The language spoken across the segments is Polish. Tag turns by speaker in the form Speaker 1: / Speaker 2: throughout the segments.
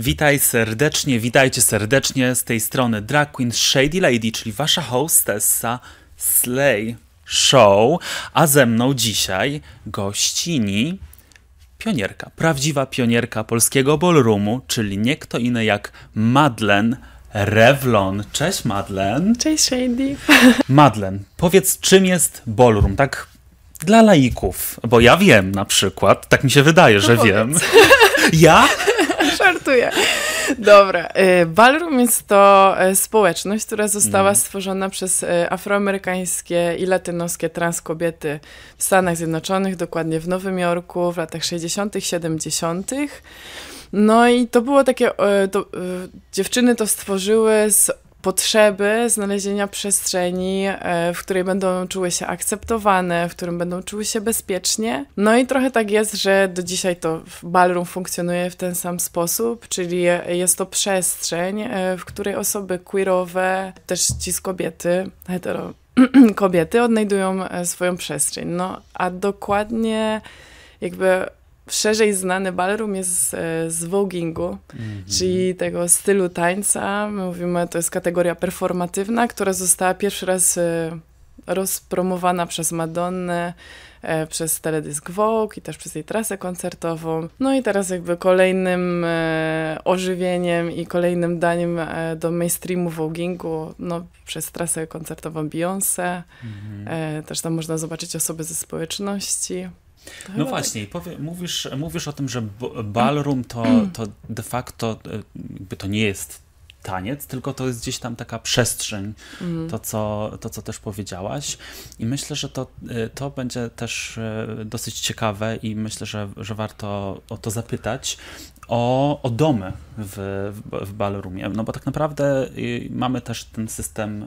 Speaker 1: Witaj serdecznie, witajcie serdecznie z tej strony Drag Queen Shady Lady, czyli wasza hostessa Slay Show, a ze mną dzisiaj gościni pionierka, prawdziwa pionierka polskiego ballroomu, czyli nie kto inny jak Madlen Revlon. Cześć Madlen.
Speaker 2: Cześć Shady.
Speaker 1: Madlen, powiedz czym jest ballroom, tak dla laików, bo ja wiem na przykład, tak mi się wydaje, że wiem. Ja?
Speaker 2: Żartuję. Dobra. Y, ballroom jest to y, społeczność, która została stworzona przez y, afroamerykańskie i latynoskie trans kobiety w Stanach Zjednoczonych, dokładnie w Nowym Jorku w latach 60., 70. No i to było takie, to, dziewczyny to stworzyły z potrzeby znalezienia przestrzeni, e, w której będą czuły się akceptowane, w którym będą czuły się bezpiecznie. No i trochę tak jest, że do dzisiaj to ballroom funkcjonuje w ten sam sposób, czyli jest to przestrzeń, e, w której osoby queerowe, też ci z kobiety, hetero kobiety odnajdują e, swoją przestrzeń. No a dokładnie jakby szerzej znany ballroom jest z, e, z voguingu, mm -hmm. czyli tego stylu tańca. My mówimy, to jest kategoria performatywna, która została pierwszy raz e, rozpromowana przez Madonnę, e, przez teledysk Vogue i też przez jej trasę koncertową. No i teraz jakby kolejnym ożywieniem i kolejnym daniem do mainstreamu voguingu, no przez trasę koncertową Beyoncé. Mm -hmm. Też tam można zobaczyć osoby ze społeczności.
Speaker 1: No właśnie, powie, mówisz, mówisz o tym, że ballroom to, mm. to de facto e, jakby to nie jest taniec, tylko to jest gdzieś tam taka przestrzeń, mm. to, co, to co też powiedziałaś. I myślę, że to, e, to będzie też e, dosyć ciekawe i myślę, że, że warto o to zapytać, o, o domy w, w, w ballroomie, no bo tak naprawdę y, mamy też ten system y,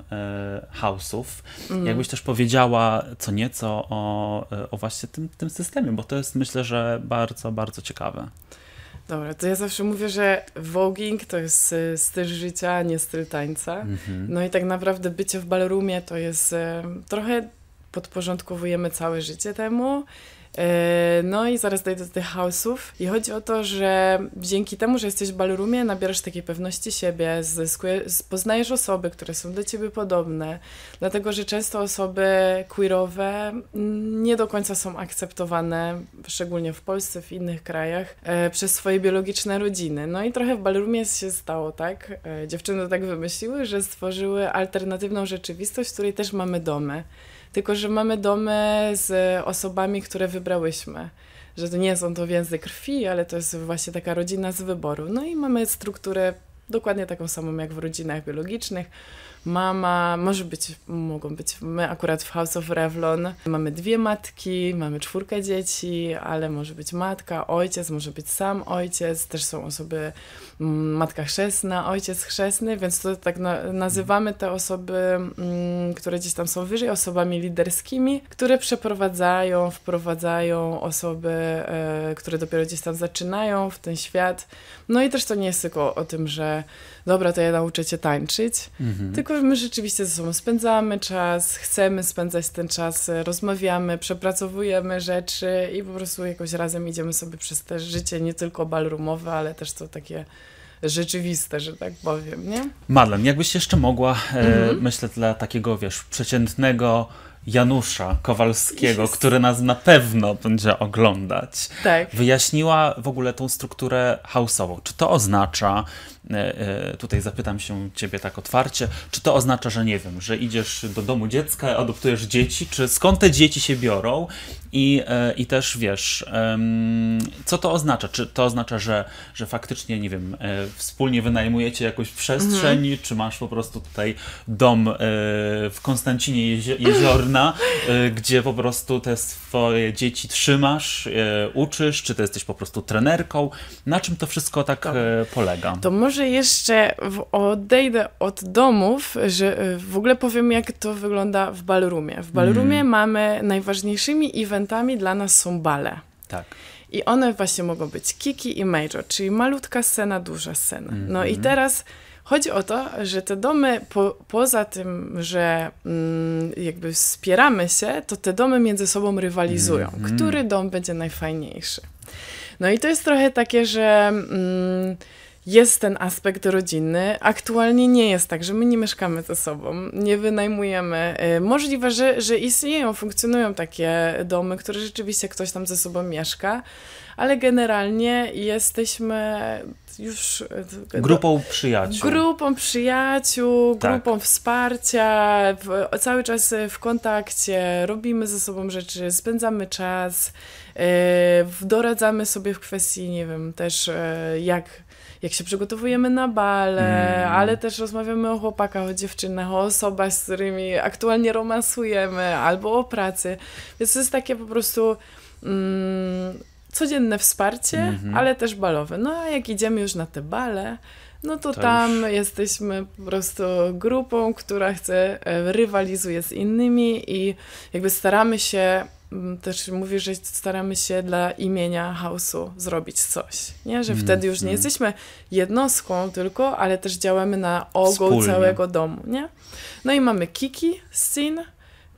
Speaker 1: house'ów. Mm. Jakbyś też powiedziała co nieco o, o właśnie tym, tym systemie, bo to jest myślę, że bardzo, bardzo ciekawe.
Speaker 2: Dobra, to ja zawsze mówię, że voging to jest y, styl życia, nie styl tańca. Mm -hmm. No i tak naprawdę bycie w ballroomie to jest trochę podporządkowujemy całe życie temu no i zaraz dojdę do tych house'ów. I chodzi o to, że dzięki temu, że jesteś w ballroomie, nabierasz takiej pewności siebie, zyskujesz, poznajesz osoby, które są do ciebie podobne, dlatego, że często osoby queerowe nie do końca są akceptowane, szczególnie w Polsce, w innych krajach, e, przez swoje biologiczne rodziny. No i trochę w ballroomie się stało, tak? E, dziewczyny tak wymyśliły, że stworzyły alternatywną rzeczywistość, w której też mamy domy tylko że mamy domy z osobami, które wybrałyśmy. Że to nie są to więzy krwi, ale to jest właśnie taka rodzina z wyboru. No i mamy strukturę dokładnie taką samą jak w rodzinach biologicznych mama, może być, mogą być, my akurat w House of Revlon mamy dwie matki, mamy czwórkę dzieci, ale może być matka, ojciec, może być sam ojciec, też są osoby, mm, matka chrzestna, ojciec chrzestny, więc to tak na, nazywamy te osoby, mm, które gdzieś tam są wyżej, osobami liderskimi, które przeprowadzają, wprowadzają osoby, e, które dopiero gdzieś tam zaczynają w ten świat. No i też to nie jest tylko o tym, że dobra, to ja nauczę cię tańczyć, mhm. tylko my rzeczywiście ze sobą spędzamy czas, chcemy spędzać ten czas, rozmawiamy, przepracowujemy rzeczy i po prostu jakoś razem idziemy sobie przez te życie nie tylko ballroomowe, ale też to takie rzeczywiste, że tak powiem, nie?
Speaker 1: Madlen, jakbyś jeszcze mogła, e, mhm. myślę, dla takiego, wiesz, przeciętnego Janusza Kowalskiego, Jest. który nas na pewno będzie oglądać, tak. wyjaśniła w ogóle tą strukturę house'ową. Czy to oznacza, E, e, tutaj zapytam się ciebie tak otwarcie, czy to oznacza, że nie wiem, że idziesz do domu dziecka, adoptujesz dzieci, czy skąd te dzieci się biorą i, e, i też wiesz, co to oznacza? Czy to oznacza, że, że faktycznie, nie wiem, wspólnie wynajmujecie jakąś przestrzeń, mhm. czy masz po prostu tutaj dom w Konstancinie Jeziorna, gdzie po prostu te swoje dzieci trzymasz, uczysz, czy to jesteś po prostu trenerką? Na czym to wszystko tak polega?
Speaker 2: Może jeszcze odejdę od domów, że e, w ogóle powiem, jak to wygląda w ballroomie. W ballroomie mm. mamy najważniejszymi eventami dla nas są bale.
Speaker 1: Tak.
Speaker 2: I one właśnie mogą być kiki i major, czyli malutka scena, duża scena. Mm -hmm. No i mhm. teraz chodzi o to, że te domy, po, poza tym, że mm, jakby wspieramy się, to te domy między sobą rywalizują. Mm -hmm. Który dom będzie najfajniejszy? No i to jest trochę takie, że... Jest ten aspekt rodzinny. Aktualnie nie jest tak, że my nie mieszkamy ze sobą, nie wynajmujemy. Y, możliwe, że, że istnieją, funkcjonują takie domy, które rzeczywiście ktoś tam ze sobą mieszka, ale generalnie jesteśmy już...
Speaker 1: E, grupą przyjaciół.
Speaker 2: Grupą przyjaciół, tak. grupą wsparcia, w, cały czas w kontakcie, robimy ze sobą rzeczy, spędzamy czas, yy, doradzamy sobie w kwestii, nie wiem, też yy, jak jak się przygotowujemy na bale, mm. ale też rozmawiamy o chłopakach, o dziewczynach, o osobach, z którymi aktualnie romansujemy, albo o pracy. Więc to jest takie po prostu mm, codzienne wsparcie, mm -hmm. ale też balowe. No a jak idziemy już na te bale, no to, to tam już... jesteśmy po prostu grupą, która chce, e, rywalizuje z innymi i jakby staramy się też mówię, że staramy się dla imienia house'u zrobić coś, nie? Że mm, wtedy już nie mm. jesteśmy jednostką tylko, ale też działamy na ogół Wspólnie. całego domu, nie? No i mamy Kiki Scene,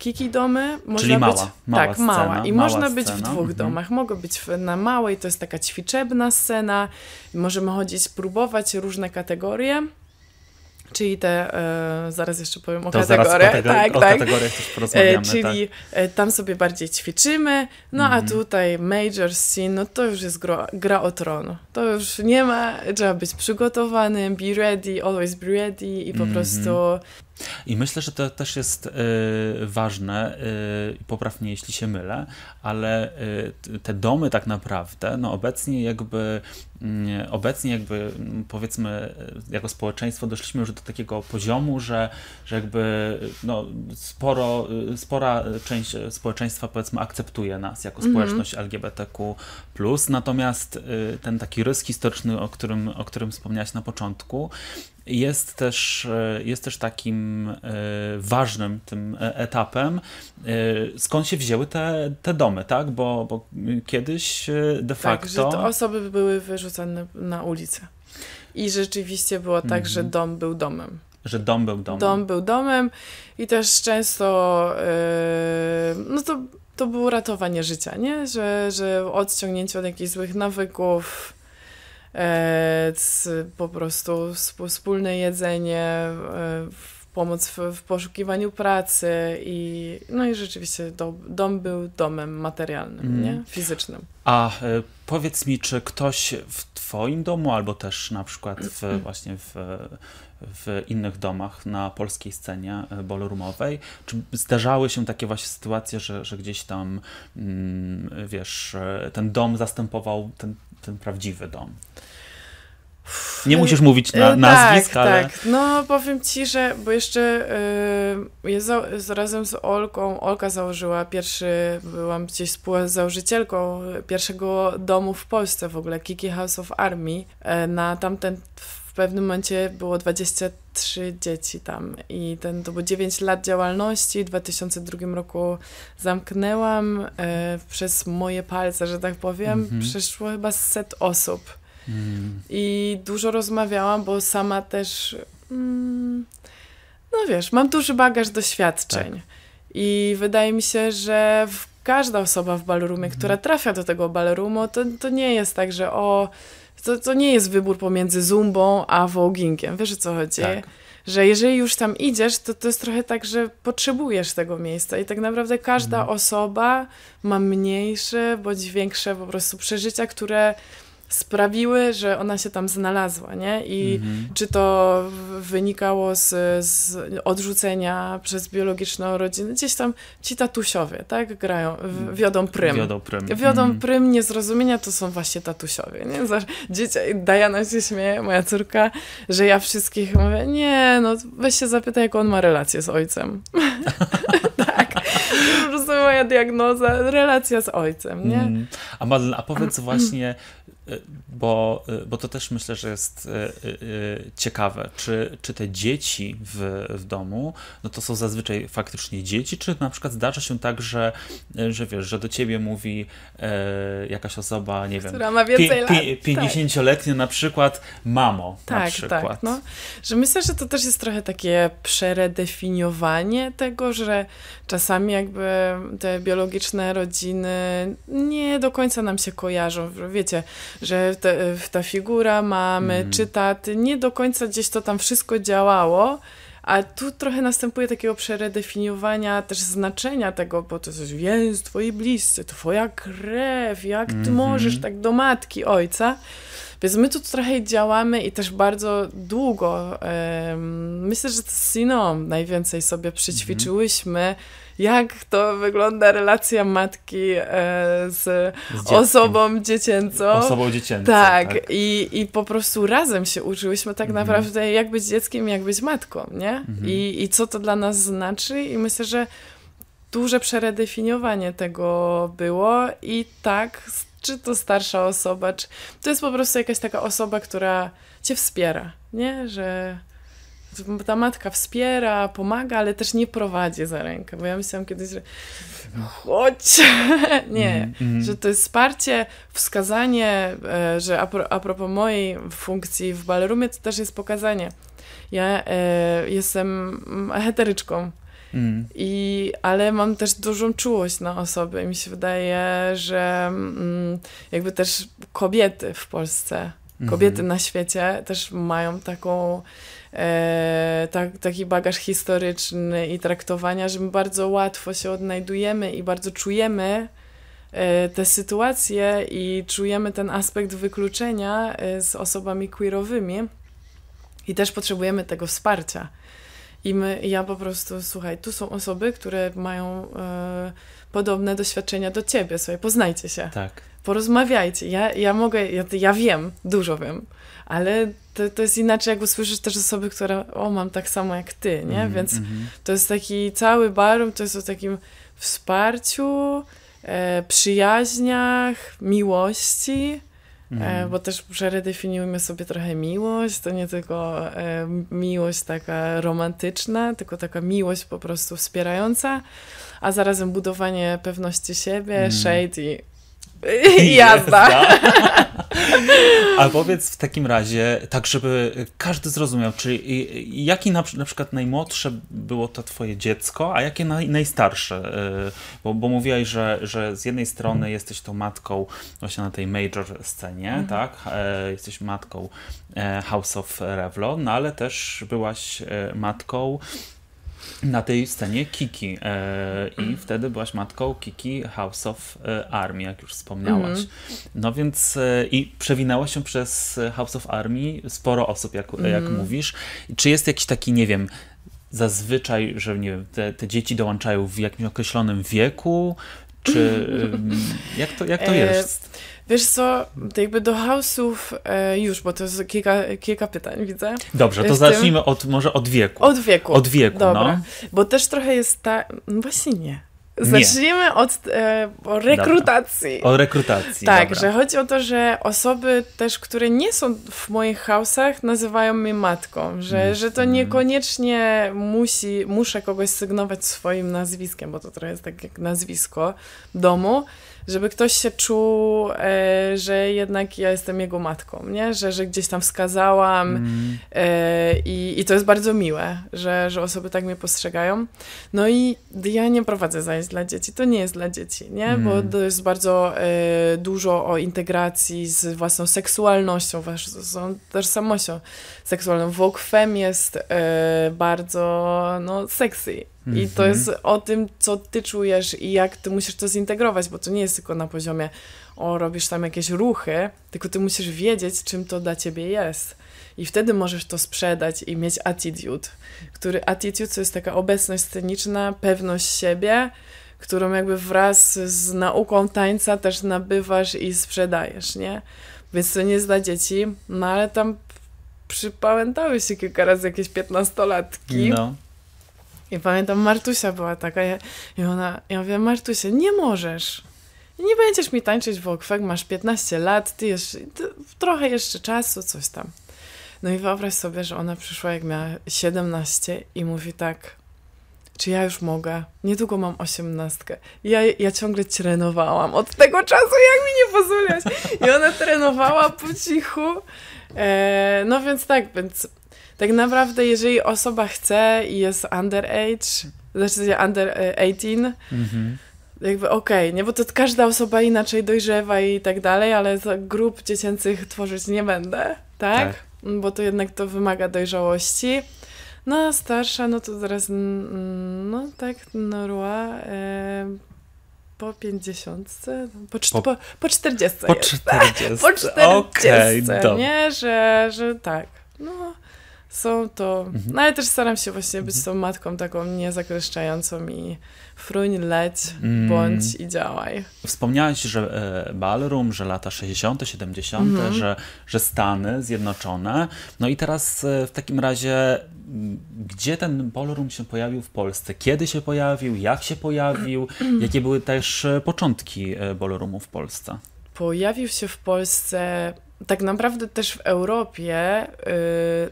Speaker 2: Kiki domy. Można
Speaker 1: Czyli mała, być, mała Tak, scena,
Speaker 2: mała. I mała można scena. być w dwóch mhm. domach. Mogą być na małej, to jest taka ćwiczebna scena. Możemy chodzić, próbować różne kategorie. Czyli te, e, zaraz jeszcze powiem o to kategoriach. Kategori tak,
Speaker 1: o
Speaker 2: tak.
Speaker 1: kategoriach też porozmawiamy.
Speaker 2: E, czyli tak. E, tam sobie bardziej ćwiczymy, no mm a mhm. tutaj major scene, no to już jest gra, gra o tron. To już nie ma, trzeba być przygotowanym, be ready, always be ready i po mm prostu
Speaker 1: i myślę, że to też jest y, ważne, y, popraw mnie jeśli się mylę, ale y, te domy tak naprawdę, no obecnie jakby, mm, obecnie jakby mm, powiedzmy jako społeczeństwo doszliśmy już do takiego poziomu, że, że jakby no, sporo, spora część społeczeństwa powiedzmy akceptuje nas jako mhm. społeczność LGBTQ+, natomiast ten taki rys historyczny, o którym, o którym wspomniałaś na początku, jest też, e, jest też takim e, ważnym tym e, etapem, skąd się wzięły te, te domy, tak? Bo, bo kiedyś de facto... Tak,
Speaker 2: że te osoby były wyrzucane na ulicę. I rzeczywiście było tak, mhm. że dom był domem.
Speaker 1: Że dom był domem.
Speaker 2: Dom był domem i też często no to, to było ratowanie życia, nie? Że, że odciągnięcie od jakichś złych nawyków, po prostu wspólne jedzenie, e, pomoc w, w, poszukiwaniu pracy i no i rzeczywiście do, dom był domem materialnym, mm. nie? Fizycznym.
Speaker 1: A e, powiedz mi, czy ktoś w twoim domu albo też na przykład w, właśnie w, w innych domach na polskiej scenie ballroomowej, czy zdarzały się takie właśnie sytuacje, że, że gdzieś tam mm, wiesz, ten dom zastępował ten ten prawdziwy dom. Nie musisz mówić na, e, nazwisk,
Speaker 2: tak,
Speaker 1: ale...
Speaker 2: Tak, no powiem Ci, że, bo jeszcze yy, ja za, razem z Olką, Olka założyła pierwszy, byłam gdzieś współzałożycielką pierwszego domu w Polsce w ogóle, Kiki House of Army. Yy, na tamten, w pewnym momencie było 23 dzieci tam i ten, to było 9 lat działalności, w 2002 roku zamknęłam yy, przez moje palce, że tak powiem, mm -hmm. przeszło chyba set osób. Mm. I dużo rozmawiałam, bo sama też, mm, no wiesz, mam duży bagaż doświadczeń. Tak. I wydaje mi się, że każda osoba w ballroomie, mm. która trafia do tego ballroomu, to, to nie jest tak, że o, to, to nie jest wybór pomiędzy zumbą a vogingiem. Wiesz o co chodzi? Tak. Że jeżeli już tam idziesz, to to jest trochę tak, że potrzebujesz tego miejsca i tak naprawdę każda mm. osoba ma mniejsze bądź większe po prostu przeżycia, które sprawiły, że ona się tam znalazła, nie? I mhm. czy to wynikało z, z, odrzucenia przez biologiczną rodzinę, gdzieś tam ci tatusiowie, tak? Grają, w, wiodą prym.
Speaker 1: Wiodą prym.
Speaker 2: Wiodą mhm. prym niezrozumienia to są właśnie tatusiowie, nie? Dzieci, Diana się śmieje, moja córka, że ja wszystkich mówię, nie, no weź się zapytaj, jak on ma relację z ojcem. tak. Po prostu moja diagnoza, relacja z ojcem, nie? Mm.
Speaker 1: A, Madlen, a powiedz właśnie, Y, bo, y, bo to też myślę, że jest y, ciekawe, czy, czy te dzieci w, w domu, no to są zazwyczaj faktycznie dzieci, czy na przykład zdarza się tak, że, że wiesz, że do ciebie mówi e, jakaś osoba, nie
Speaker 2: Która wiem, ma więcej lat.
Speaker 1: 50-letnia tak. na przykład mamo, tak, na tak, przykład. Tak,
Speaker 2: no. Że myślę, że to też jest trochę takie przeredefiniowanie tego, że czasami jakby te biologiczne rodziny nie do końca nam się kojarzą. Wiecie, że te, ta figura mamy, mm. nie do końca gdzieś to tam wszystko działało, a tu trochę następuje takiego przeredefiniowania też znaczenia tego, bo to jest więc twoi bliscy, twoja krew, jak ty mm -hmm. możesz tak do matki, ojca. Więc my tu trochę działamy i też bardzo długo, myślę, że z Siną najwięcej sobie przećwiczyłyśmy, mm -hmm jak to wygląda relacja matki e, z, z osobą dziecięcą.
Speaker 1: Osobą dziecięcą.
Speaker 2: Tak, tak, I, i po prostu razem się uczyłyśmy tak mhm. naprawdę, jak być dzieckiem, jak być matką, nie? Mhm. I, I co to dla nas znaczy. I myślę, że duże przeredefiniowanie tego było i tak, czy to starsza osoba, czy to jest po prostu jakaś taka osoba, która cię wspiera, nie? Że ta matka wspiera, pomaga, ale też nie prowadzi za rękę, bo ja myślałam kiedyś, że chodź, nie, mm, że to jest wsparcie, wskazanie, e, że a, pro, a propos mojej funkcji w ballroomie, to też jest pokazanie. Ja e, jestem heteryczką, Mm. I, ale mam też dużą czułość na osoby. Mi się wydaje, że mm, jakby też kobiety w Polsce, kobiety mm -hmm. na świecie też mają taką e, tak, taki bagaż historyczny i traktowania, że my bardzo łatwo się odnajdujemy i bardzo czujemy e, te sytuacje i czujemy ten aspekt wykluczenia e, z osobami queerowymi i też potrzebujemy tego wsparcia. I my, ja po prostu, słuchaj, tu są osoby, które mają e, podobne doświadczenia do ciebie, słuchaj, poznajcie się. Tak. Porozmawiajcie. Ja, ja mogę, ja, ja wiem, dużo wiem, ale to, to jest inaczej, jak usłyszysz też osoby, które, o, mam tak samo jak ty, nie? Mm, Więc mm. to jest taki cały barum, to jest o takim wsparciu, e, przyjaźniach, miłości, mm. bo też przeredefiniujmy sobie trochę miłość, to nie tylko e, miłość taka romantyczna, tylko taka miłość po prostu wspierająca, a zarazem budowanie pewności siebie, mm. shade i jazda.
Speaker 1: A powiedz w takim razie, tak żeby każdy zrozumiał, czyli jaki na, na przykład najmłodsze było to twoje dziecko, a jakie naj, najstarsze? Y, bo, bo mówiłaś, że, że z jednej strony jesteś tą matką właśnie na tej major scenie, mhm. tak? E, jesteś matką e, House of Revlon, no ale też byłaś e, matką na tej scenie Kiki e, i wtedy byłaś matką Kiki House of e, Army, jak już wspomniałaś. Mm. No więc e, i przewinęło się przez House of Army sporo osób, jak, mm. jak mówisz. Czy jest jakiś taki, nie wiem, zazwyczaj, że nie wiem, te, te dzieci dołączają w jakimś określonym wieku, czy jak to, jak to e, jest?
Speaker 2: Wiesz co, jakby do house'ów e, już, bo to jest kilka, kilka pytań, widzę.
Speaker 1: Dobrze, to zacznijmy od, może od wieku.
Speaker 2: Od wieku.
Speaker 1: Od wieku,
Speaker 2: Dobra.
Speaker 1: no.
Speaker 2: Bo też trochę jest tak, no właśnie nie. Zacznijmy nie. od e, o rekrutacji.
Speaker 1: Dobra. O rekrutacji.
Speaker 2: Tak,
Speaker 1: Dobra.
Speaker 2: że chodzi o to, że osoby też, które nie są w moich house'ach, nazywają mnie matką, że, mm. że to niekoniecznie musi, muszę kogoś sygnować swoim nazwiskiem, bo to trochę jest tak jak nazwisko domu, żeby ktoś się czuł, e, że jednak ja jestem jego matką, nie? Że, że gdzieś tam wskazałam mm. e, i, i to jest bardzo miłe, że, że osoby tak mnie postrzegają. No i ja nie prowadzę zajęć dla dzieci, to nie jest dla dzieci, nie? Mm. Bo to jest bardzo e, dużo o integracji z własną seksualnością, własną tożsamością seksualną. Vogue Femme jest e, bardzo, no, sexy i to mhm. jest o tym, co ty czujesz i jak ty musisz to zintegrować, bo to nie jest tylko na poziomie, o, robisz tam jakieś ruchy, tylko ty musisz wiedzieć, czym to dla ciebie jest. I wtedy możesz to sprzedać i mieć attitude, który attitude to jest taka obecność sceniczna, pewność siebie, którą jakby wraz z nauką tańca też nabywasz i sprzedajesz, nie? Więc to nie jest dla dzieci, no ale tam przypałętały się kilka razy jakieś piętnastolatki. No i pamiętam, Martusia była taka, i ona, ja mówię, Martusia, nie możesz. Nie będziesz mi tańczyć w okwek, masz 15 lat, ty jeszcze, ty, trochę jeszcze czasu, coś tam. No i wyobraź sobie, że ona przyszła jak miała 17 i mówi tak, czy ja już mogę? Niedługo mam osiemnastkę. Ja, ja ciągle trenowałam od tego czasu, jak mi nie pozwoliłaś. I ona trenowała po cichu. E, no więc tak, więc tak naprawdę, jeżeli osoba chce i jest underage, znaczy under 18, mm -hmm. jakby okej, okay, nie? Bo to każda osoba inaczej dojrzewa i tak dalej, ale grup dziecięcych tworzyć nie będę, tak? tak? Bo to jednak to wymaga dojrzałości. No a starsza, no to zaraz, no tak, Norła, e, po pięćdziesiątce, po, po, po, po czterdziestce
Speaker 1: Po czterdziestce,
Speaker 2: po czterdziestce, okay, nie? Że, że tak, no są to, mhm. no ale też staram się właśnie być mhm. tą matką taką niezakleszczającą i fruń, leć, mm. bądź i działaj.
Speaker 1: Wspomniałaś, że e, ballroom, że lata 60., 70., mhm. że, że Stany Zjednoczone. No i teraz e, w takim razie, gdzie ten ballroom się pojawił w Polsce? Kiedy się pojawił? Jak się pojawił? Jakie były też e, początki ballroomu w Polsce?
Speaker 2: Pojawił się w Polsce tak naprawdę też w Europie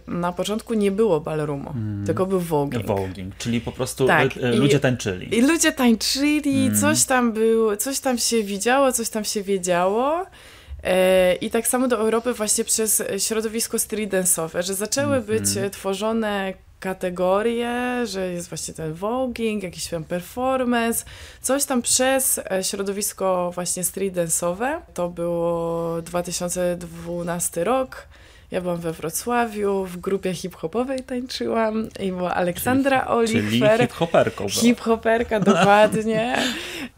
Speaker 2: yy, na początku nie było ballroomu, mm. tylko był voguing.
Speaker 1: Voguing, czyli po prostu tak, y, y, ludzie tańczyli.
Speaker 2: I ludzie tańczyli, mm. coś tam było, coś tam się widziało, coś tam się wiedziało. Y, I tak samo do Europy właśnie przez środowisko street dance'owe, że zaczęły mm. być tworzone kategorie, że jest właśnie ten voguing, jakiś tam performance, coś tam przez e, środowisko właśnie street dance'owe. To było 2012 rok. Ja byłam we Wrocławiu, w grupie hip-hopowej tańczyłam i była Aleksandra czyli, Oliver.
Speaker 1: Czyli hip-hoperką
Speaker 2: Hip-hoperka, dokładnie.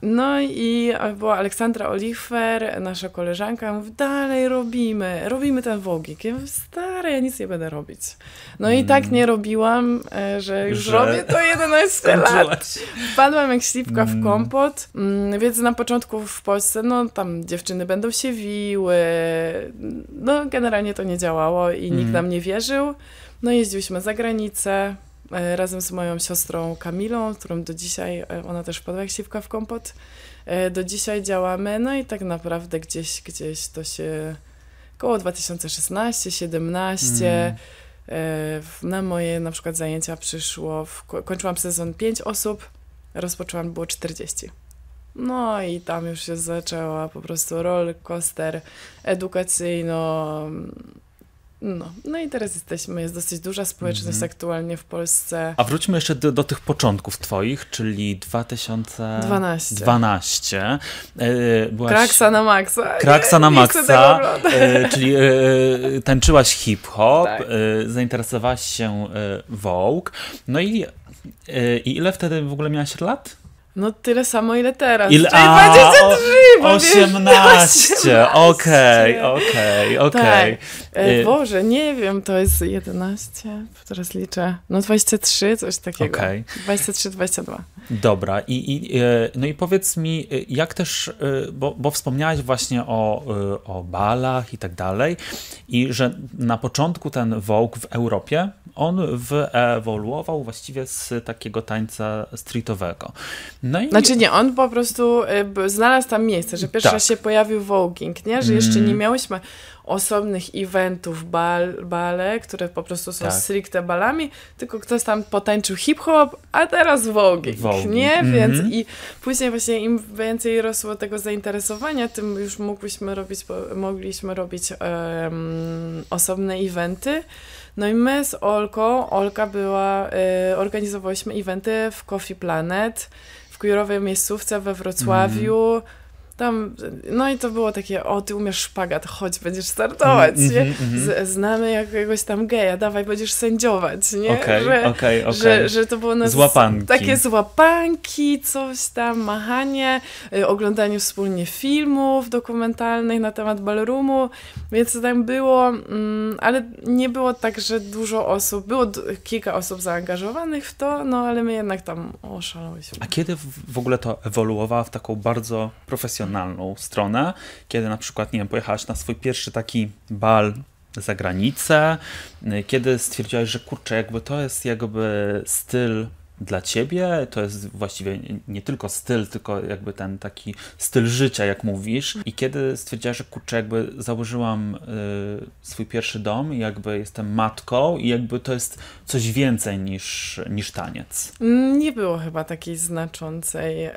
Speaker 2: No i była Aleksandra Oliver, nasza koleżanka, mówi, dalej robimy, robimy ten wogik. Ja mówię, stary, ja nic nie będę robić. No i tak nie robiłam, e, że już że... robię to 11 lat. Wpadłam jak śliwka w mm. kompot, mm, więc na początku w Polsce, no tam dziewczyny będą się wiły, no generalnie to nie działało i nikt mm. nam nie wierzył. No jeździłyśmy za granicę, e, razem z moją siostrą Kamilą, którą do dzisiaj, e, ona też wpadła jak śliwka w kompot, do dzisiaj działamy, no i tak naprawdę gdzieś, gdzieś to się koło 2016-17 mm. na moje na przykład zajęcia przyszło, w, kończyłam sezon 5 osób, rozpoczęłam było 40. No i tam już się zaczęła po prostu roller coaster edukacyjno no, no i teraz jesteśmy, jest dosyć duża społeczność mm. aktualnie w Polsce.
Speaker 1: A wróćmy jeszcze do, do tych początków twoich, czyli 2012. 12.
Speaker 2: E, byłaś... Kraksa na maksa.
Speaker 1: Kraksa na nie, maksa, e, czyli e, e, tańczyłaś hip-hop, tak. zainteresowałaś się Vogue. No i, i ile wtedy w ogóle miałaś lat?
Speaker 2: No tyle samo ile teraz, ile... czyli 23!
Speaker 1: bo 18, okej, okej, okej.
Speaker 2: Tak. E, y- Boże, nie wiem, to jest 11, teraz liczę. No 23, coś takiego. Okay. 23, 22.
Speaker 1: Dobra, I, i, e, no i powiedz mi, e, jak też, bo, bo wspomniałaś właśnie o, o balach i tak dalej, i że na początku ten Vogue w Europie on wyewoluował właściwie z takiego tańca streetowego.
Speaker 2: No i... Znaczy nie, on po prostu y, znalazł tam miejsce, że pierwszy tak. raz się pojawił voguing, nie? Że jeszcze nie mm. miałyśmy osobnych eventów, bal, bale, które po prostu są tak. stricte balami, tylko ktoś tam potańczył hip-hop, a teraz voguing, voguing. nie? Mm -hmm. Więc i później właśnie im więcej rosło tego zainteresowania, tym już mógłbyśmy robić, mogliśmy robić um, osobne eventy. No i my z Olką, Olka była, y, organizowałyśmy eventy w Coffee Planet, w queerowej miejscówce we Wrocławiu. Mm tam, no i to było takie, o, ty umiesz szpagat, chodź, będziesz startować, mm, nie? Mm, mm, znamy jakiegoś tam geja, dawaj, będziesz sędziować, nie?
Speaker 1: Okay, okej, okay, okay.
Speaker 2: że, że to było nas,
Speaker 1: złapanki.
Speaker 2: takie złapanki, coś tam, machanie, y, oglądanie wspólnie filmów dokumentalnych na temat ballroomu, więc tam było, mm, ale nie było tak, że dużo osób, było kilka osób zaangażowanych w to, no ale my jednak tam oszalałyśmy.
Speaker 1: A kiedy w ogóle to ewoluowało w taką bardzo profesjonalną profesjonalną stronę, kiedy na przykład, nie wiem, pojechałaś na swój pierwszy taki bal za granicę, y, kiedy stwierdziłaś, że kurczę, jakby to jest jakby styl dla ciebie, to jest właściwie nie tylko styl, tylko jakby ten taki styl życia, jak mówisz. I kiedy stwierdziłaś, że kurczę, jakby założyłam y, swój pierwszy dom i jakby jestem matką i jakby to jest coś więcej niż, niż taniec.
Speaker 2: Nie było chyba takiej znaczącej. Y,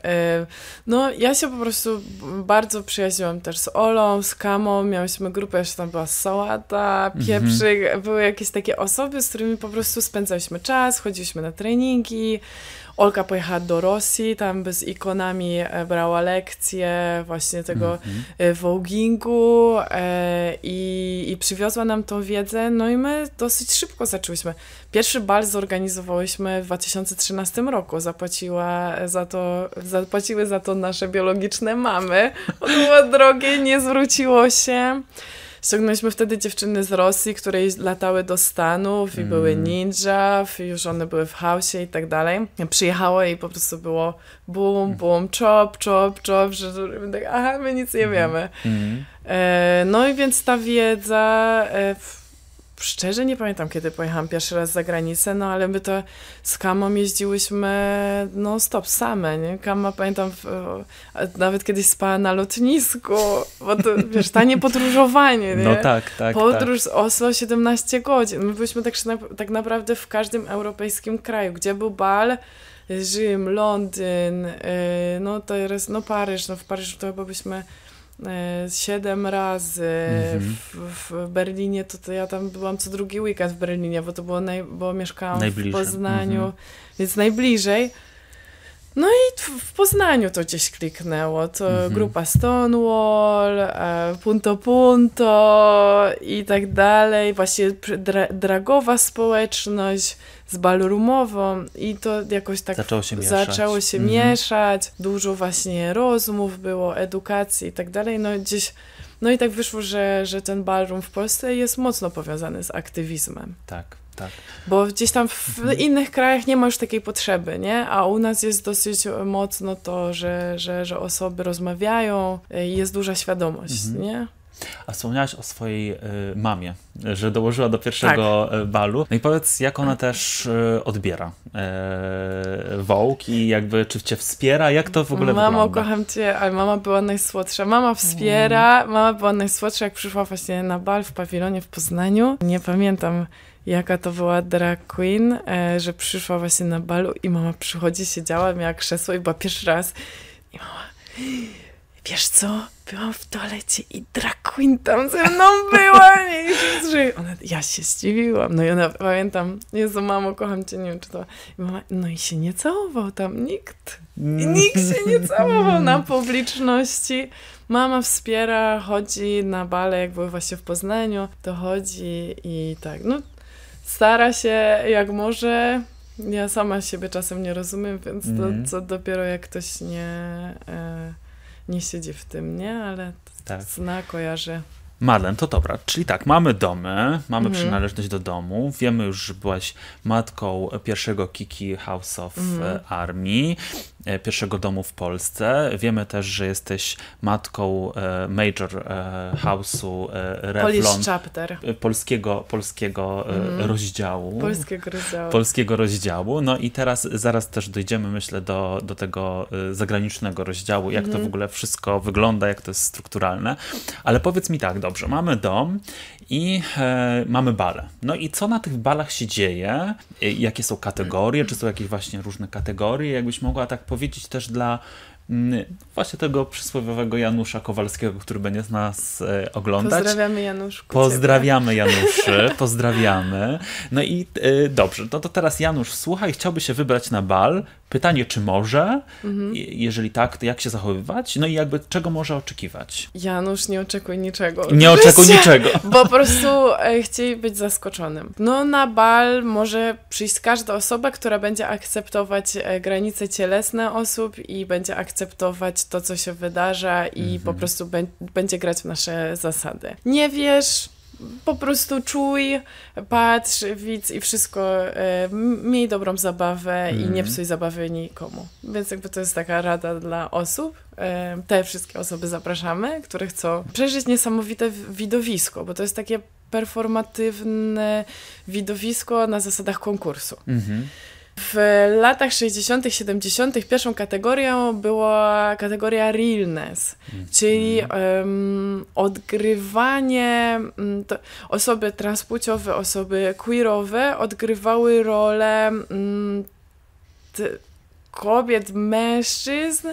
Speaker 2: no ja się po prostu bardzo przyjaźniłam też z Olą, z Kamą, miałyśmy grupę, jeszcze tam była sałata, pieprzyk, mhm. były jakieś takie osoby, z którymi po prostu spędzaliśmy czas, chodziliśmy na treningi, Rosji. Olka pojechała do Rosji, tam z ikonami e, brała lekcje właśnie tego mm-hmm. vogingu e, i, i przywiozła nam tą wiedzę, no i my dosyć szybko zaczęłyśmy. Pierwszy bal zorganizowałyśmy w 2013 roku, zapłaciła za to, zapłaciły za to nasze biologiczne mamy, to było drogie, nie zwróciło się. Ściągnęliśmy wtedy dziewczyny z Rosji, które latały do Stanów i mm. były ninja, już one były w chaosie i tak dalej. Przyjechały i po prostu było bum, mm. bum, chop, chop, chop, że tak, aha, my nic nie mm. wiemy. Mm. E, no i więc ta wiedza... E, szczerze nie pamiętam, kiedy pojechałam pierwszy raz za granicę, no ale my to z Kamą jeździłyśmy no stop same, nie? Kama pamiętam w, nawet kiedyś spała na lotnisku, bo to wiesz, tanie podróżowanie, nie?
Speaker 1: No tak, tak.
Speaker 2: Podróż
Speaker 1: tak.
Speaker 2: z Oslo 17 godzin. My byliśmy tak, tak naprawdę w każdym europejskim kraju, gdzie był bal, Rzym, Londyn, yy, no teraz, no Paryż, no w Paryżu to chyba byśmy siedem razy. Mhm. W, w, Berlinie to, to ja tam byłam co drugi weekend w Berlinie, bo to było, naj, bo mieszkałam w Poznaniu, mhm. więc najbliżej. No i w Poznaniu to gdzieś kliknęło. To mhm. grupa Stonewall, e, Punto Punto i tak dalej. Właśnie dra dragowa społeczność z ballroomową i to jakoś tak
Speaker 1: zaczęło się mieszać.
Speaker 2: Zaczęło się mhm. mieszać. Dużo właśnie rozmów było, edukacji i tak dalej. No gdzieś no i tak wyszło, że, że ten ballroom w Polsce jest mocno powiązany z aktywizmem.
Speaker 1: Tak. Tak.
Speaker 2: Bo gdzieś tam w mhm. innych krajach nie ma już takiej potrzeby, nie? A u nas jest dosyć mocno to, że, że, że osoby rozmawiają i jest duża świadomość, mhm. nie?
Speaker 1: A wspomniałaś o swojej y, mamie, że dołożyła do pierwszego tak. Y, balu. No i powiedz, jak ona też y, odbiera y, i jakby, czy cię wspiera? Jak to w ogóle
Speaker 2: Mamo,
Speaker 1: wygląda?
Speaker 2: kocham cię, ale mama była najsłodsza. Mama wspiera, mm. mama była najsłodsza, jak przyszła właśnie na bal w pawilonie w Poznaniu. Nie pamiętam, jaka to była drag queen, e, że przyszła właśnie na balu i mama przychodzi, siedziała, miała krzesło i była pierwszy raz. I mama, wiesz co, byłam w toalecie i drag queen tam ze mną była? I ona, ja się zdziwiłam, no i ona, pamiętam, Jezu, mamo, kocham cię, nie wiem, czy to, I mama, no i się nie całował tam. Nikt, I nikt się nie całował na publiczności, Mama wspiera, chodzi na bale, jak były właśnie w Poznaniu, to chodzi i tak, no stara się jak może. Ja sama siebie czasem nie rozumiem, więc mm. to mhm. co dopiero jak ktoś nie, e, nie siedzi w tym, nie? Ale tak. zna, kojarzy.
Speaker 1: Marlen, to dobra. Czyli tak, mamy domy, mamy mhm. przynależność do domu. Wiemy już, że byłaś matką pierwszego Kiki House of mhm. Army. E, pierwszego domu w Polsce. Wiemy też, że jesteś matką e, Major e, House'u Revlon.
Speaker 2: chapter.
Speaker 1: Polskiego, polskiego mm. rozdziału.
Speaker 2: Polskiego rozdziału.
Speaker 1: Polskiego rozdziału. No i teraz zaraz też dojdziemy, myślę, do, do tego zagranicznego rozdziału, jak mm. to w mhm. ogóle wszystko wygląda, jak to jest strukturalne. Ale powiedz mi tak, dobrze, mamy dom i e, mamy bale. No i co na tych balach się dzieje? Jakie są kategorie? Czy są jakieś właśnie różne kategorie? Jakbyś mogła tak powiedzieć też dla mm, właśnie tego przysłowiowego Janusza Kowalskiego, który będzie z nas e, oglądać.
Speaker 2: Pozdrawiamy Januszku.
Speaker 1: Pozdrawiamy ciebie. Januszy, pozdrawiamy. No i e, dobrze, no to teraz Janusz słuchaj, chciałby się wybrać na bal. Pytanie, czy może? Mhm. Jeżeli tak, to jak się zachowywać? No i jakby czego może oczekiwać?
Speaker 2: Janusz, nie oczekuj niczego.
Speaker 1: Nie oczekuj niczego.
Speaker 2: Bo po prostu e, chcieli być zaskoczonym. No na bal może przyjść każda osoba, która będzie akceptować e, granice cielesne osób i będzie akceptować to, co się wydarza i mhm. po prostu będzie grać w nasze zasady. Nie wiesz, po prostu czuj, patrz, widz i wszystko, e, miej dobrą zabawę mm. i nie mhm. psuj zabawy nikomu. Więc jakby to jest taka rada dla osób. E, te wszystkie osoby zapraszamy, które chcą przeżyć niesamowite widowisko, bo to jest takie performatywne widowisko na zasadach konkursu. Mm -hmm. W latach 60., 70. pierwszą kategorią była kategoria realness, mm. czyli um, odgrywanie, um, osoby transpłciowe, osoby queerowe odgrywały rolę um, kobiet, mężczyzn,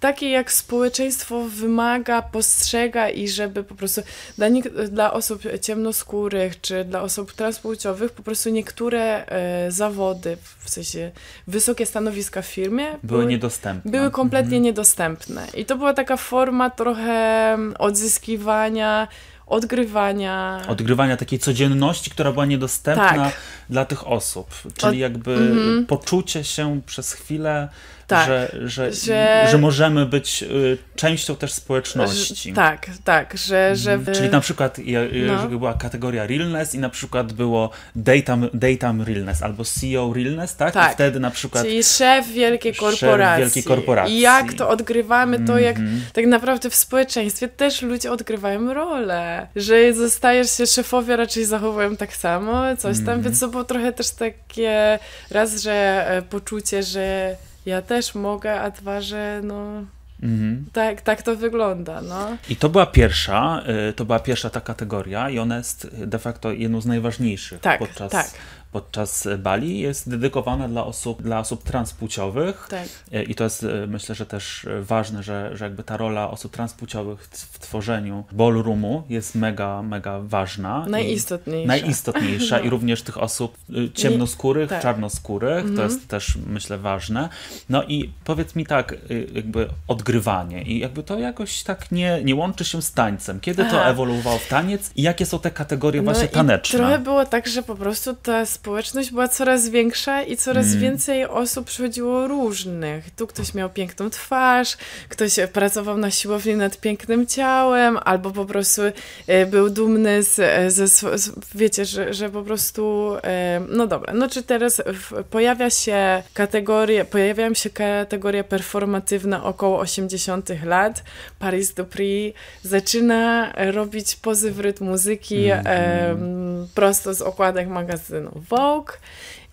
Speaker 2: takie, jak społeczeństwo wymaga, postrzega i żeby po prostu dla, dla osób ciemnoskórych czy dla osób transpłciowych po prostu niektóre e, zawody, w sensie wysokie stanowiska w firmie
Speaker 1: były, były niedostępne.
Speaker 2: Były kompletnie mhm. niedostępne. I to była taka forma trochę odzyskiwania odgrywania.
Speaker 1: Odgrywania takiej codzienności, która była niedostępna tak. dla tych osób. Czyli jakby mm -hmm. poczucie się przez chwilę tak, że, że, że, że możemy być y, częścią też społeczności.
Speaker 2: Że, tak, tak, że... że
Speaker 1: mhm. Czyli na przykład no. była kategoria realness i na przykład było daytime, daytime realness albo CEO realness, tak? tak? I wtedy na przykład...
Speaker 2: Czyli szef wielkiej korporacji. Szef wielkiej korporacji. I jak to odgrywamy, to jak mm -hmm. tak naprawdę w społeczeństwie też ludzie odgrywają rolę, że zostajesz się, szefowie raczej zachowują tak samo, coś tam, mm -hmm. więc to było trochę też takie raz, że e, poczucie, że ja też mogę, a dwa, że no... Mhm. Tak, tak to wygląda. No.
Speaker 1: I to była pierwsza, y, to była pierwsza ta kategoria i ona jest de facto jedną z najważniejszych tak, podczas tak podczas Bali jest dedykowana dla osób, dla osób transpłciowych. Tak. E, I to jest e, myślę, że też ważne, że, że jakby ta rola osób transpłciowych w tworzeniu ballroomu jest mega, mega ważna.
Speaker 2: Najistotniejsza.
Speaker 1: Najistotniejsza no. i również tych osób e, ciemnoskórych, tak. czarnoskórych, mhm. to jest też myślę ważne. No i powiedz mi tak, jakby odgrywanie i jakby to jakoś tak nie, nie łączy się z tańcem. Kiedy Aha. to ewoluowało w taniec i jakie są te kategorie no właśnie taneczne?
Speaker 2: trochę było tak, że po prostu ta społeczność była coraz większa i coraz mm. więcej osób przychodziło różnych. Tu ktoś miał piękną twarz, ktoś pracował na siłowni nad pięknym ciałem, albo po prostu e, był dumny z, e, ze, z, wiecie, że, że po prostu, e, no dobra, no czy teraz pojawia się kategoria, pojawiają się kategorie performatywne około 80 lat. Paris Dupri zaczyna robić pozy w rytm muzyki mm. prosto z okładek magazynu Vogue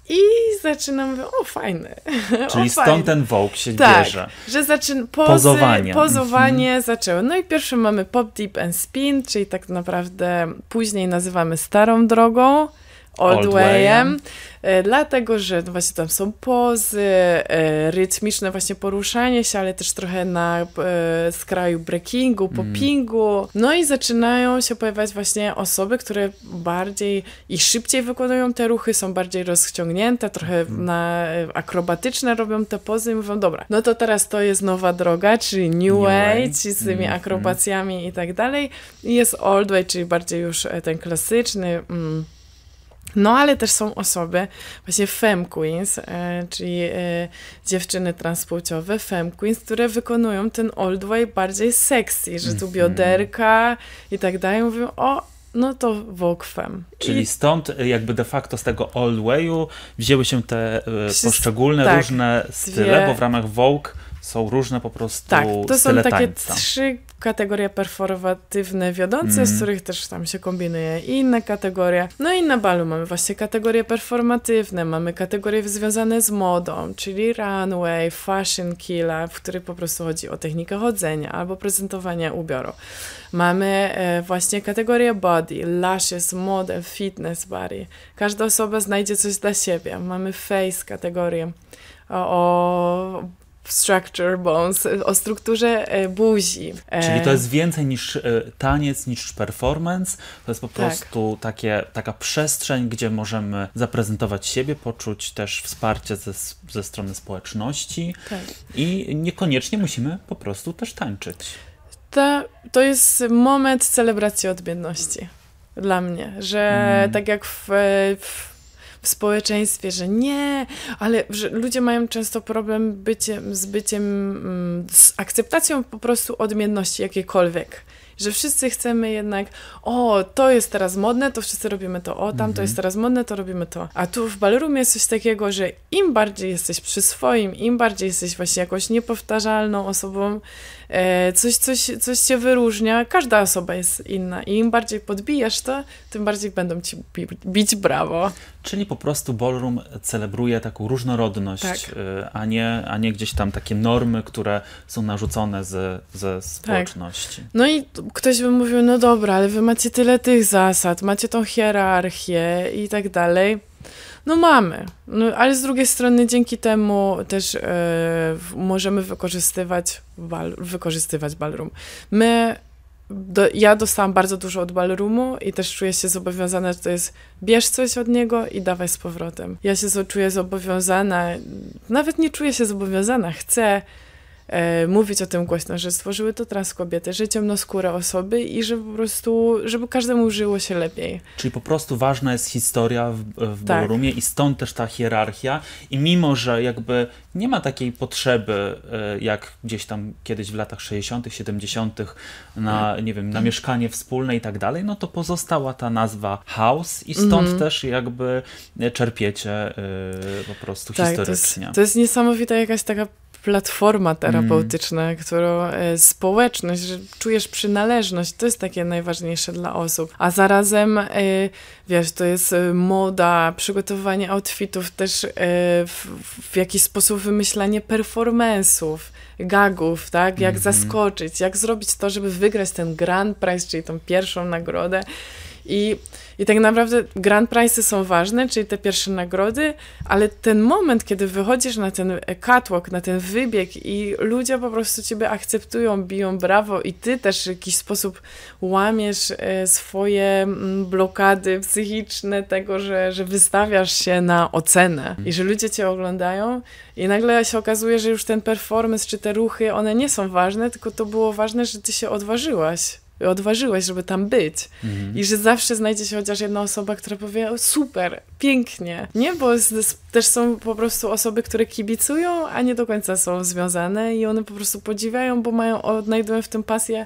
Speaker 2: i zaczynam mówię, o fajny.
Speaker 1: Czyli o, stąd fajny. ten Vogue się tak, bierze.
Speaker 2: że zaczyn pozy, pozowanie, pozowanie mhm. zaczęło. No i pierwszy mamy Pop, Deep and Spin, czyli tak naprawdę później nazywamy starą drogą, Old, Old. E, dlatego że no właśnie tam są pozy, e, rytmiczne właśnie poruszanie się, ale też trochę na e, skraju breakingu, mm. poppingu. No i zaczynają się pojawiać właśnie osoby, które bardziej i szybciej wykonują te ruchy, są bardziej rozciągnięte, trochę mm. na akrobatyczne robią te pozy i mówią, dobra, no to teraz to jest nowa droga, czyli New, New Way, czyli z tymi mm. akrobacjami i tak dalej. I jest Old Way, czyli bardziej już ten klasyczny mm, no, ale też są osoby, właśnie femme queens, e, czyli e, dziewczyny transpłciowe, femme queens, które wykonują ten old way bardziej sexy, że tu mhm. bioderka i tak dalej. Mówią, o, no to Vogue Femme.
Speaker 1: Czyli I... stąd e, jakby de facto z tego old wayu wzięły się te e, poszczególne tak, różne style, dwie... bo w ramach Vogue są różne po prostu Tak,
Speaker 2: to są takie tańca. trzy kategorie performatywne wiodące, mm. z których też tam się kombinuje i inne kategorie. No i na balu mamy właśnie kategorie performatywne, mamy kategorie związane z modą, czyli runway, fashion killa, w których po prostu chodzi o technikę chodzenia albo prezentowania ubioru. Mamy e, właśnie kategorię body, lashes, model, fitness body. Każda osoba znajdzie coś dla siebie. Mamy face kategorię o, o structure bones, o strukturze e, buzi.
Speaker 1: E, Czyli to jest więcej niż e, taniec, niż performance. To jest po tak. prostu takie, taka przestrzeń, gdzie możemy zaprezentować siebie, poczuć też wsparcie ze, ze strony społeczności tak. i niekoniecznie musimy po prostu też tańczyć.
Speaker 2: To, to jest moment celebracji odmienności dla mnie, że mm. tak jak w, w w społeczeństwie, że nie, ale że ludzie mają często problem byciem, z byciem, mm, z akceptacją po prostu odmienności jakiejkolwiek że wszyscy chcemy jednak, o, to jest teraz modne, to wszyscy robimy to, o, tam mhm. to jest teraz modne, to robimy to. A tu w ballroomie jest coś takiego, że im bardziej jesteś przy swoim, im bardziej jesteś właśnie jakąś niepowtarzalną osobą, coś, coś, coś cię wyróżnia, każda osoba jest inna i im bardziej podbijasz to, tym bardziej będą ci bić brawo.
Speaker 1: Czyli po prostu ballroom celebruje taką różnorodność, tak. E, a, nie, a nie gdzieś tam takie normy, które są narzucone ze, ze społeczności. Tak.
Speaker 2: No i ktoś by mówił, no dobra, ale wy macie tyle tych zasad, macie tą hierarchię i tak dalej. No mamy, no, ale z drugiej strony dzięki temu też e, możemy wykorzystywać, bal, wykorzystywać ballroom. My, do, ja dostałam bardzo dużo od ballroomu i też czuję się zobowiązana, że to jest bierz coś od niego i dawaj z powrotem. Ja się czuję zobowiązana, nawet nie czuję się zobowiązana, chcę e, mówić o tym głośno, że stworzyły to trans kobiety, że ciemnoskóre osoby i że po prostu, żeby każdemu żyło się lepiej.
Speaker 1: Czyli po prostu ważna jest historia w, w tak. ballroomie i stąd też ta hierarchia i mimo, że jakby nie ma takiej potrzeby, e, jak gdzieś tam kiedyś w latach 60., 70., na, nie wiem, na mieszkanie wspólne i tak dalej, no to pozostała ta nazwa house i stąd mm. też jakby czerpiecie y, po prostu tak, historycznie.
Speaker 2: To jest, to jest niesamowita jakaś taka platforma terapeutyczna, mm. którą e, społeczność, że czujesz przynależność, to jest takie najważniejsze dla osób. A zarazem, e, wiesz, to jest e, moda, przygotowanie outfitów, też w, w jakiś sposób wymyślanie performance'ów, gagów, tak? Jak mm -hmm. zaskoczyć, jak zrobić to, żeby wygrać ten Grand Prize, czyli tą pierwszą nagrodę. I, I tak naprawdę grand prize'y są ważne, czyli te pierwsze nagrody, ale ten moment, kiedy wychodzisz na ten catwalk, na ten wybieg i ludzie po prostu ciebie akceptują, biją brawo i ty też w jakiś sposób łamiesz e, swoje mm, blokady psychiczne tego, że, że wystawiasz się na ocenę mhm. i że ludzie cię oglądają i nagle się okazuje, że już ten performance czy te ruchy, one nie są ważne, tylko to było ważne, że ty się odważyłaś odważyłeś, żeby tam być. Mhm. I że zawsze znajdzie się chociaż jedna osoba, która powie, super, pięknie. Nie, bo też są po prostu osoby, które kibicują, a nie do końca są związane i one po prostu podziwiają, bo mają, odnajdują w tym pasję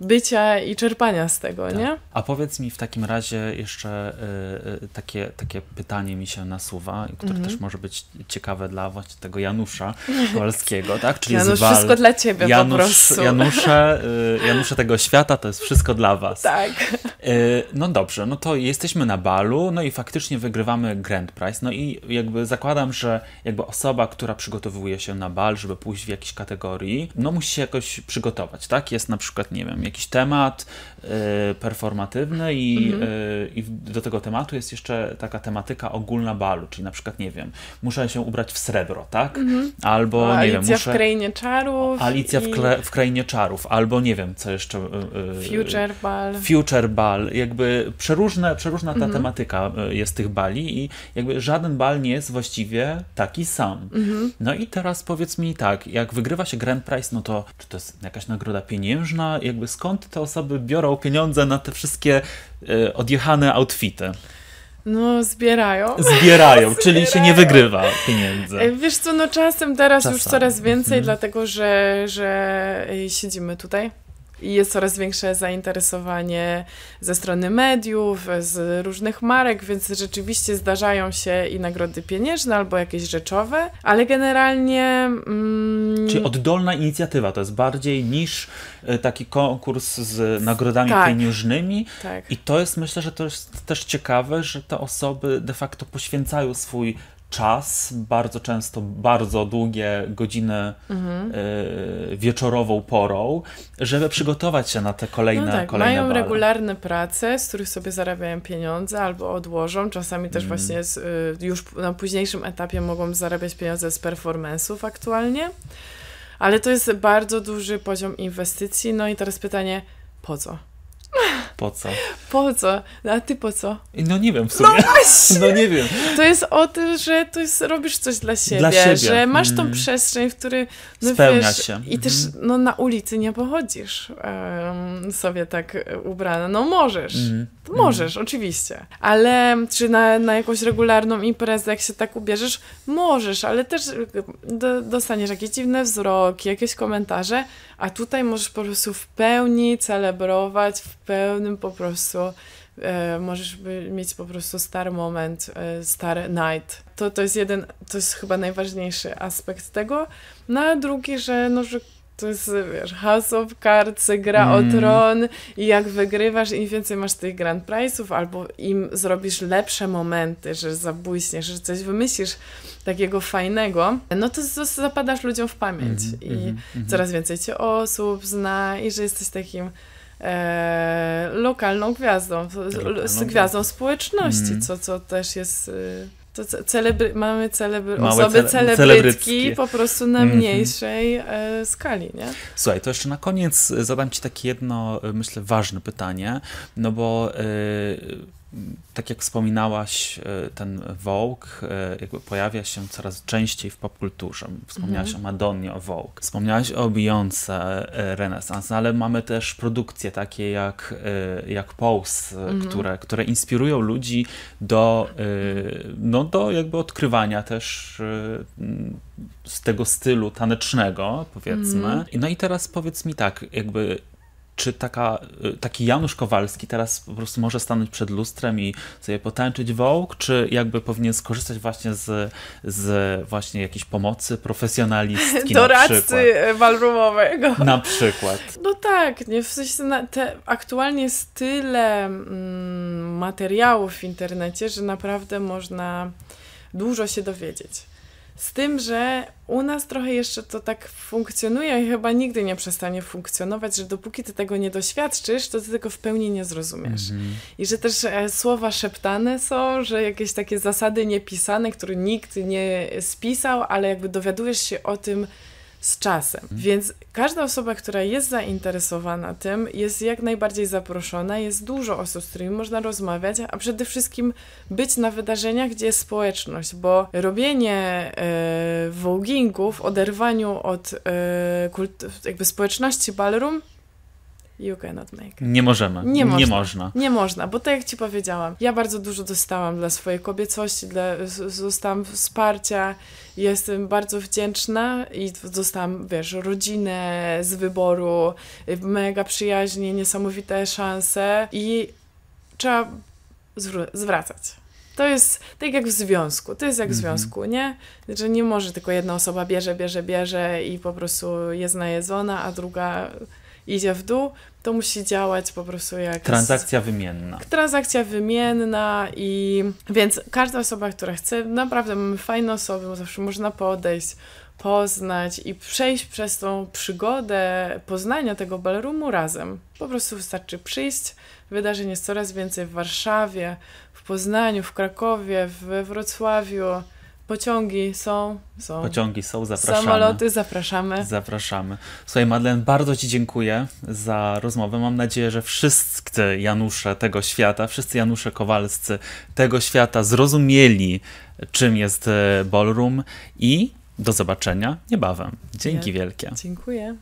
Speaker 2: bycia i czerpania z tego, tak. nie?
Speaker 1: A powiedz mi w takim razie jeszcze y, y, takie, takie pytanie mi się nasuwa, które mm -hmm. też może być ciekawe dla właśnie tego Janusza Kowalskiego, tak?
Speaker 2: Czyli Janusz, Wal... wszystko dla ciebie Janusz, po prostu.
Speaker 1: Janusze, y, Janusze tego świata, to jest wszystko dla was.
Speaker 2: Tak.
Speaker 1: no dobrze, no to jesteśmy na balu, no i faktycznie wygrywamy Grand Prize, no i jakby zakładam, że jakby osoba, która przygotowuje się na bal, żeby pójść w jakiejś kategorii, no musi się jakoś przygotować, tak? Jest na przykład, nie wiem, jakiś temat performatywny i, mhm. y, i do tego tematu jest jeszcze taka tematyka ogólna balu, czyli na przykład, nie wiem, muszę się ubrać w srebro, tak? Mhm. Albo,
Speaker 2: o,
Speaker 1: nie wiem, muszę...
Speaker 2: w Krainie Czarów.
Speaker 1: Alicja i... w, kle, w Krainie Czarów, albo nie wiem, co jeszcze...
Speaker 2: Y, Future Ball.
Speaker 1: Future Ball, jakby przeróżne, przeróżna ta mhm. tematyka jest tych bali i jakby żaden bal nie jest właściwie taki sam. Mhm. No i teraz powiedz mi tak, jak wygrywa się Grand Prize, no to czy to jest jakaś nagroda pieniężna, jakby skąd te osoby biorą pieniądze na te wszystkie y, odjechane outfity?
Speaker 2: No, zbierają.
Speaker 1: Zbierają, czyli się nie wygrywa pieniędzy.
Speaker 2: E, wiesz co, no czasem teraz czasem. już coraz więcej, mhm. dlatego że, że siedzimy tutaj i jest coraz większe zainteresowanie ze strony mediów, z różnych marek, więc rzeczywiście zdarzają się i nagrody pieniężne albo jakieś rzeczowe, ale generalnie.
Speaker 1: Mm... Czyli oddolna inicjatywa to jest bardziej niż e, taki konkurs z nagrodami tak. pieniężnymi. Tak. I to jest, myślę, że to jest też ciekawe, że te osoby de facto poświęcają swój czas, bardzo często bardzo długie godziny mhm. y, wieczorową porą, żeby przygotować się na te kolejne, no tak, kolejne
Speaker 2: Mają
Speaker 1: bale.
Speaker 2: regularne prace, z których sobie zarabiają pieniądze albo odłożą. Czasami też mm. właśnie z, y, już na późniejszym etapie mogą zarabiać pieniądze z performance'ów aktualnie. Ale to jest bardzo duży poziom inwestycji. No i teraz pytanie, po co?
Speaker 1: Po co?
Speaker 2: Po co? A ty po co?
Speaker 1: No nie wiem w sumie.
Speaker 2: No właśnie!
Speaker 1: No nie wiem.
Speaker 2: To jest o tym, że to jest, robisz coś dla siebie, dla siebie. że masz tą mm. przestrzeń, w której
Speaker 1: no Spełnia wiesz, się.
Speaker 2: I też mm. no, na ulicy nie pochodzisz um, sobie tak ubrana. No możesz. Mm. Możesz, oczywiście. Ale czy na, na jakąś regularną imprezę, jak się tak ubierzesz, możesz, ale też do, dostaniesz jakieś dziwne wzroki, jakieś komentarze, a tutaj możesz po prostu w pełni celebrować, w pełnym po prostu e, możesz mieć po prostu stary moment, e, stary night. To, to jest jeden, to jest chyba najważniejszy aspekt tego. No a drugi, że, no, że to jest, wiesz, House of Cards, gra mm. o tron i jak wygrywasz, im więcej masz tych Grand Prize'ów, albo im zrobisz lepsze momenty, że zabójśniesz, że coś wymyślisz takiego fajnego, no to zapadasz ludziom w pamięć mm, i mm, coraz więcej cię osób zna i że jesteś takim e, lokalną gwiazdą, lokalną z gwiazdą społeczności, mm. co, co też jest y, To celebry, mamy celebry, osoby cele, celebrytki po prostu na mhm. mniejszej mm -hmm. skali, nie?
Speaker 1: Słuchaj, to jeszcze na koniec zadam Ci takie jedno, myślę, ważne pytanie, no bo... tak jak wspominałaś, e, ten Vogue e, jakby pojawia się coraz częściej w popkulturze. Wspomniałaś mm -hmm. o Madonnie, o Vogue. Wspomniałaś o Beyoncé, e, Renaissance, ale mamy też produkcje takie jak, jak Pose, mm -hmm. które, które inspirują ludzi do, no, do jakby odkrywania też z tego stylu tanecznego, powiedzmy. Mm -hmm. No i teraz powiedz mi tak, jakby czy taka, y, taki Janusz Kowalski teraz po prostu może stanąć przed lustrem i sobie potańczyć Vogue, czy jakby powinien skorzystać właśnie z, z właśnie jakiejś pomocy profesjonalistki
Speaker 2: Doradcy ballroomowego.
Speaker 1: Na przykład.
Speaker 2: No tak, nie, w sensie na te, aktualnie jest tyle mm, materiałów w internecie, że naprawdę można dużo się dowiedzieć. Z tym, że u nas trochę jeszcze to tak funkcjonuje i chyba nigdy nie przestanie funkcjonować, że dopóki ty tego nie doświadczysz, to ty tego w pełni nie zrozumiesz. Mm -hmm. I że też e, słowa szeptane są, że jakieś takie zasady niepisane, które nikt nie spisał, ale jakby dowiadujesz się o tym z czasem. Mhm. Więc każda osoba, która jest zainteresowana tym, jest jak najbardziej zaproszona. Jest dużo osób, z którymi można rozmawiać, a przede wszystkim być na wydarzeniach, gdzie jest społeczność, bo robienie e, vogingu w oderwaniu od e, kult, jakby społeczności ballroom You cannot make.
Speaker 1: Nie możemy. Nie, nie można. można.
Speaker 2: Nie można, bo tak jak ci powiedziałam, ja bardzo dużo dostałam dla swojej kobiecości, dla, dostałam wsparcia, jestem bardzo wdzięczna i dostałam, wiesz, rodzinę z wyboru, mega przyjaźnie, niesamowite szanse i trzeba zwracać. To jest tak jak w związku. To jest jak w mhm. związku, nie? Że nie może tylko jedna osoba bierze, bierze, bierze i po prostu jest najedzona, a druga idzie w dół, to musi działać po prostu jak...
Speaker 1: Transakcja wymienna.
Speaker 2: Transakcja wymienna i... Więc każda osoba, która chce, naprawdę mamy fajne osoby, bo zawsze można podejść, poznać i przejść przez tą przygodę poznania tego ballroomu razem. Po prostu wystarczy przyjść. Wydarzeń jest coraz więcej w Warszawie, w Poznaniu, w Krakowie, we Wrocławiu. Pociągi są, są.
Speaker 1: Pociągi są, zapraszamy.
Speaker 2: Samoloty, zapraszamy.
Speaker 1: Zapraszamy. Słuchaj, Madeleine, bardzo Ci dziękuję za rozmowę. Mam nadzieję, że wszyscy Janusze tego świata, wszyscy Janusze Kowalscy tego świata zrozumieli, czym jest e, ballroom i do zobaczenia niebawem. Dzięki wielkie.
Speaker 2: Dziękuję.